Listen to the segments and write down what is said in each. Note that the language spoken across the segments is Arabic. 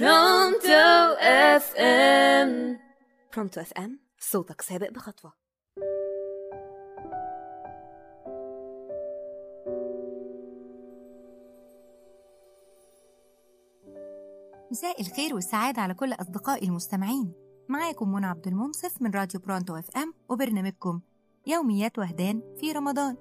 برونتو FM برونتو FM صوتك سابق بخطوة. مساء الخير والسعادة على كل أصدقائي المستمعين. معاكم منى عبد المنصف من راديو برونتو FM وبرنامجكم يوميات وهدان في رمضان.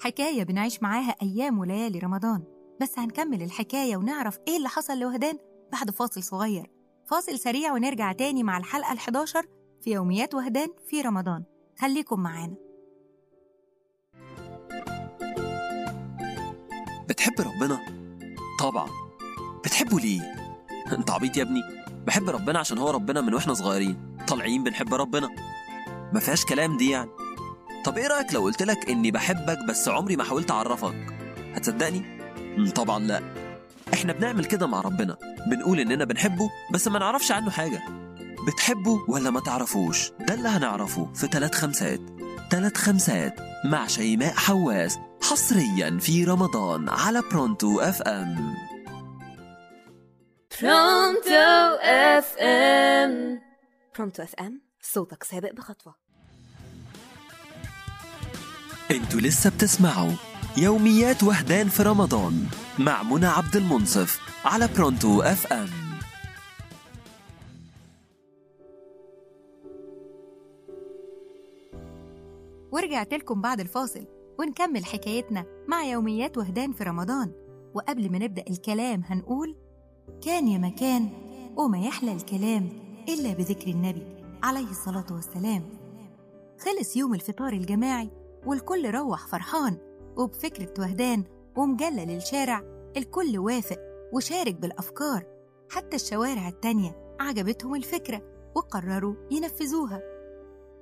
حكاية بنعيش معاها أيام وليالي رمضان. بس هنكمل الحكاية ونعرف إيه اللي حصل لوهدان بعد فاصل صغير. فاصل سريع ونرجع تاني مع الحلقة ال11 في يوميات وهدان في رمضان. خليكم معانا. بتحب ربنا؟ طبعا. بتحبه ليه؟ أنت عبيط يا ابني. بحب ربنا عشان هو ربنا من وإحنا صغيرين. طالعين بنحب ربنا. ما فيهاش كلام دي يعني. طب إيه رأيك لو قلت لك إني بحبك بس عمري ما حاولت أعرفك؟ هتصدقني؟ طبعا لا. إحنا بنعمل كده مع ربنا. بنقول إننا بنحبه بس ما نعرفش عنه حاجة. بتحبه ولا ما تعرفوش؟ ده اللي هنعرفه في ثلاث خمسات. ثلاث خمسات مع شيماء حواس حصريا في رمضان على برونتو FM. برونتو FM. برونتو FM صوتك سابق بخطوة. أنتوا لسه بتسمعوا يوميات وهدان في رمضان. مع منى عبد المنصف على برونتو FM ورجعت لكم بعد الفاصل ونكمل حكايتنا مع يوميات وهدان في رمضان. وقبل ما نبدأ الكلام هنقول كان يا مكان وما يحلى الكلام إلا بذكر النبي عليه الصلاة والسلام. خلص يوم الفطار الجماعي والكل روح فرحان وبفكرة وهدان ومجلة للشارع الكل وافق وشارك بالأفكار. حتى الشوارع التانية عجبتهم الفكرة وقرروا ينفذوها.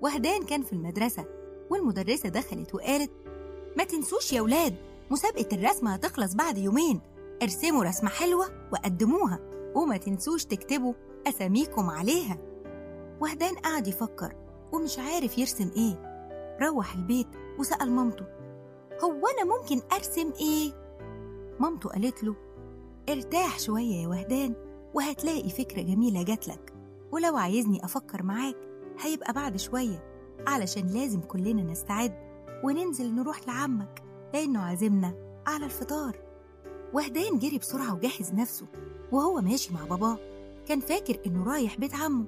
وهدان كان في المدرسة والمدرسة دخلت وقالت ما تنسوش يا ولاد مسابقة الرسم هتخلص بعد يومين. ارسموا رسمة حلوة وقدموها وما تنسوش تكتبوا أساميكم عليها. وهدان قعد يفكر ومش عارف يرسم إيه. روح البيت وسأل مامته هو أنا ممكن أرسم إيه؟ مامته قالت له ارتاح شوية يا وهدان وهتلاقي فكرة جميلة جاتلك ولو عايزني أفكر معاك هيبقى بعد شوية علشان لازم كلنا نستعد وننزل نروح لعمك لأنه عازمنا على الفطار وهدان جري بسرعة وجهز نفسه وهو ماشي مع باباه كان فاكر إنه رايح بيت عمه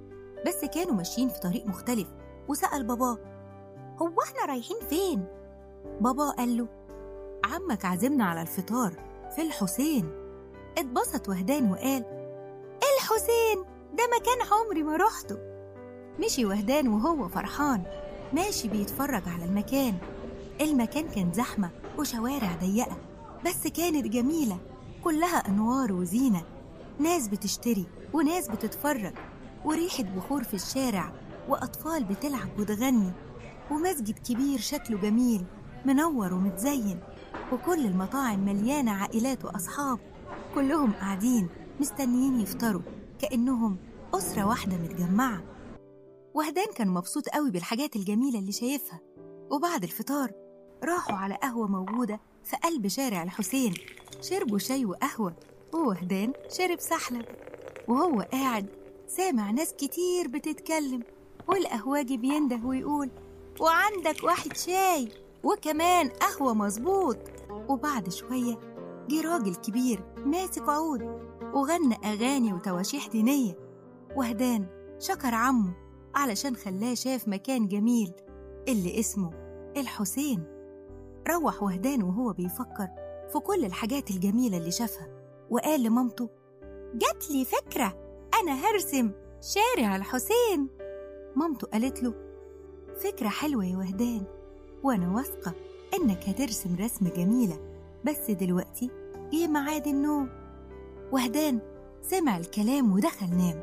بس كانوا ماشيين في طريق مختلف وسأل باباه هو إحنا رايحين فين؟ بابا قال له عمك عازمنا على الفطار في الحسين. اتبسط وهدان وقال الحسين ده مكان عمري ما رحته مشي وهدان وهو فرحان. ماشي بيتفرج على المكان. المكان كان زحمة وشوارع ضيقة بس كانت جميلة كلها أنوار وزينة. ناس بتشتري وناس بتتفرج وريحة بخور في الشارع وأطفال بتلعب وتغني ومسجد كبير شكله جميل. منور ومتزين وكل المطاعم مليانة عائلات وأصحاب. كلهم قاعدين مستنيين يفطروا كأنهم أسرة واحدة متجمعة. وهدان كان مبسوط قوي بالحاجات الجميلة اللي شايفها. وبعد الفطار راحوا على قهوة موجودة في قلب شارع الحسين. شربوا شاي وقهوة ووهدان شرب سحلب. وهو قاعد سامع ناس كتير بتتكلم والقهواجي بينده ويقول وعندك واحد شاي؟ وكمان قهوة مظبوط. وبعد شوية جه راجل كبير ماسك عود وغنى أغاني وتواشيح دينية. وهدان شكر عمه علشان خلاه شاف مكان جميل اللي اسمه الحسين. روح وهدان وهو بيفكر في كل الحاجات الجميلة اللي شافها. وقال لمامته جات لي فكرة أنا هرسم شارع الحسين. مامته قالت له فكرة حلوة يا وهدان وأنا واثقة إنك هترسم رسمة جميلة بس دلوقتي جه ميعاد النوم. وهدان سمع الكلام ودخل نام.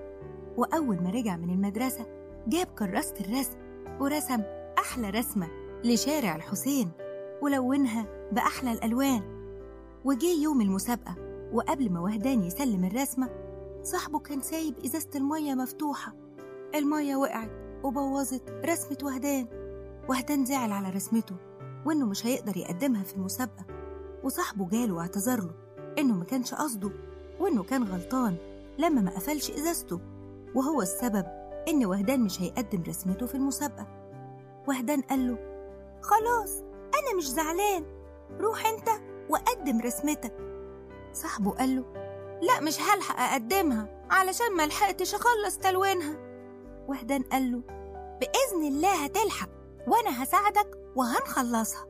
وأول ما رجع من المدرسة جاب كراسة الرسم ورسم أحلى رسمة لشارع الحسين ولونها بأحلى الألوان. وجه يوم المسابقة وقبل ما وهدان يسلم الرسمة صاحبه كان سايب إزازة المية مفتوحة. المية وقعت وبوظت رسمة وهدان. وهدان زعل على رسمته وإنه مش هيقدر يقدمها في المسابقة. وصاحبه جاله واعتذر له إنه ما كانش قصده وإنه كان غلطان لما ما قفلش إزازته. وهو السبب إن وهدان مش هيقدم رسمته في المسابقة. وهدان قال له خلاص أنا مش زعلان. روح أنت وقدم رسمتك. صاحبه قال له لا مش هلحق أقدمها علشان ما لحقتش أخلص تلوينها. وهدان قال له بإذن الله هتلحق. وأنا هساعدك وهنخلصها.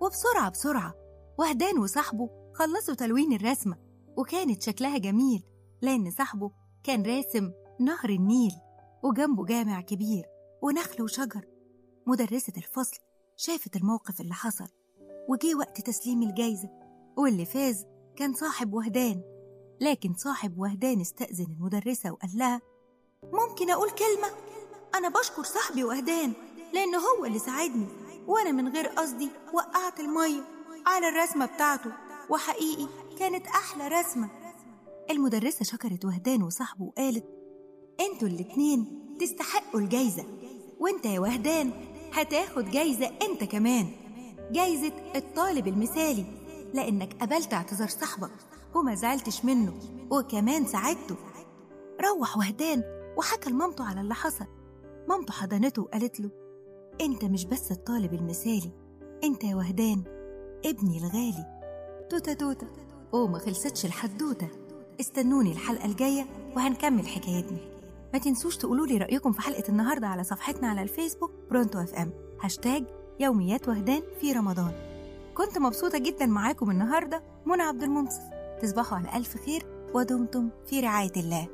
وبسرعة بسرعة وهدان وصاحبه خلصوا تلوين الرسمة وكانت شكلها جميل لأن صاحبه كان راسم نهر النيل وجنبه جامع كبير ونخل وشجر. مدرسة الفصل شافت الموقف اللي حصل وجه وقت تسليم الجايزة واللي فاز كان صاحب وهدان. لكن صاحب وهدان استأذن المدرسة وقال لها ممكن أقول كلمة؟ أنا بشكر صاحبي وهدان. لأن هو اللي ساعدني وأنا من غير قصدي وقعت المية على الرسمة بتاعته وحقيقي كانت أحلى رسمة. المدرسة شكرت وهدان وصاحبه وقالت أنتوا الاتنين تستحقوا الجايزة وأنت يا وهدان هتاخد جايزة أنت كمان جايزة الطالب المثالي لأنك قبلت اعتذار صاحبك وما زعلتش منه وكمان ساعدته. روح وهدان وحكى لمامته على اللي حصل. مامته حضنته وقالت له انت مش بس الطالب المثالي انت يا وهدان ابني الغالي. توتة توتة. وما خلصتش الحدوتة. استنوني الحلقة الجاية وهنكمل حكايتنا. ما تنسوش تقولوا لي رأيكم في حلقة النهاردة على صفحتنا على الفيسبوك برونتو FM. hashtag يوميات وهدان في رمضان. كنت مبسوطة جدا معاكم النهاردة منى عبد المنصف. تصبحوا على ألف خير ودمتم في رعاية الله.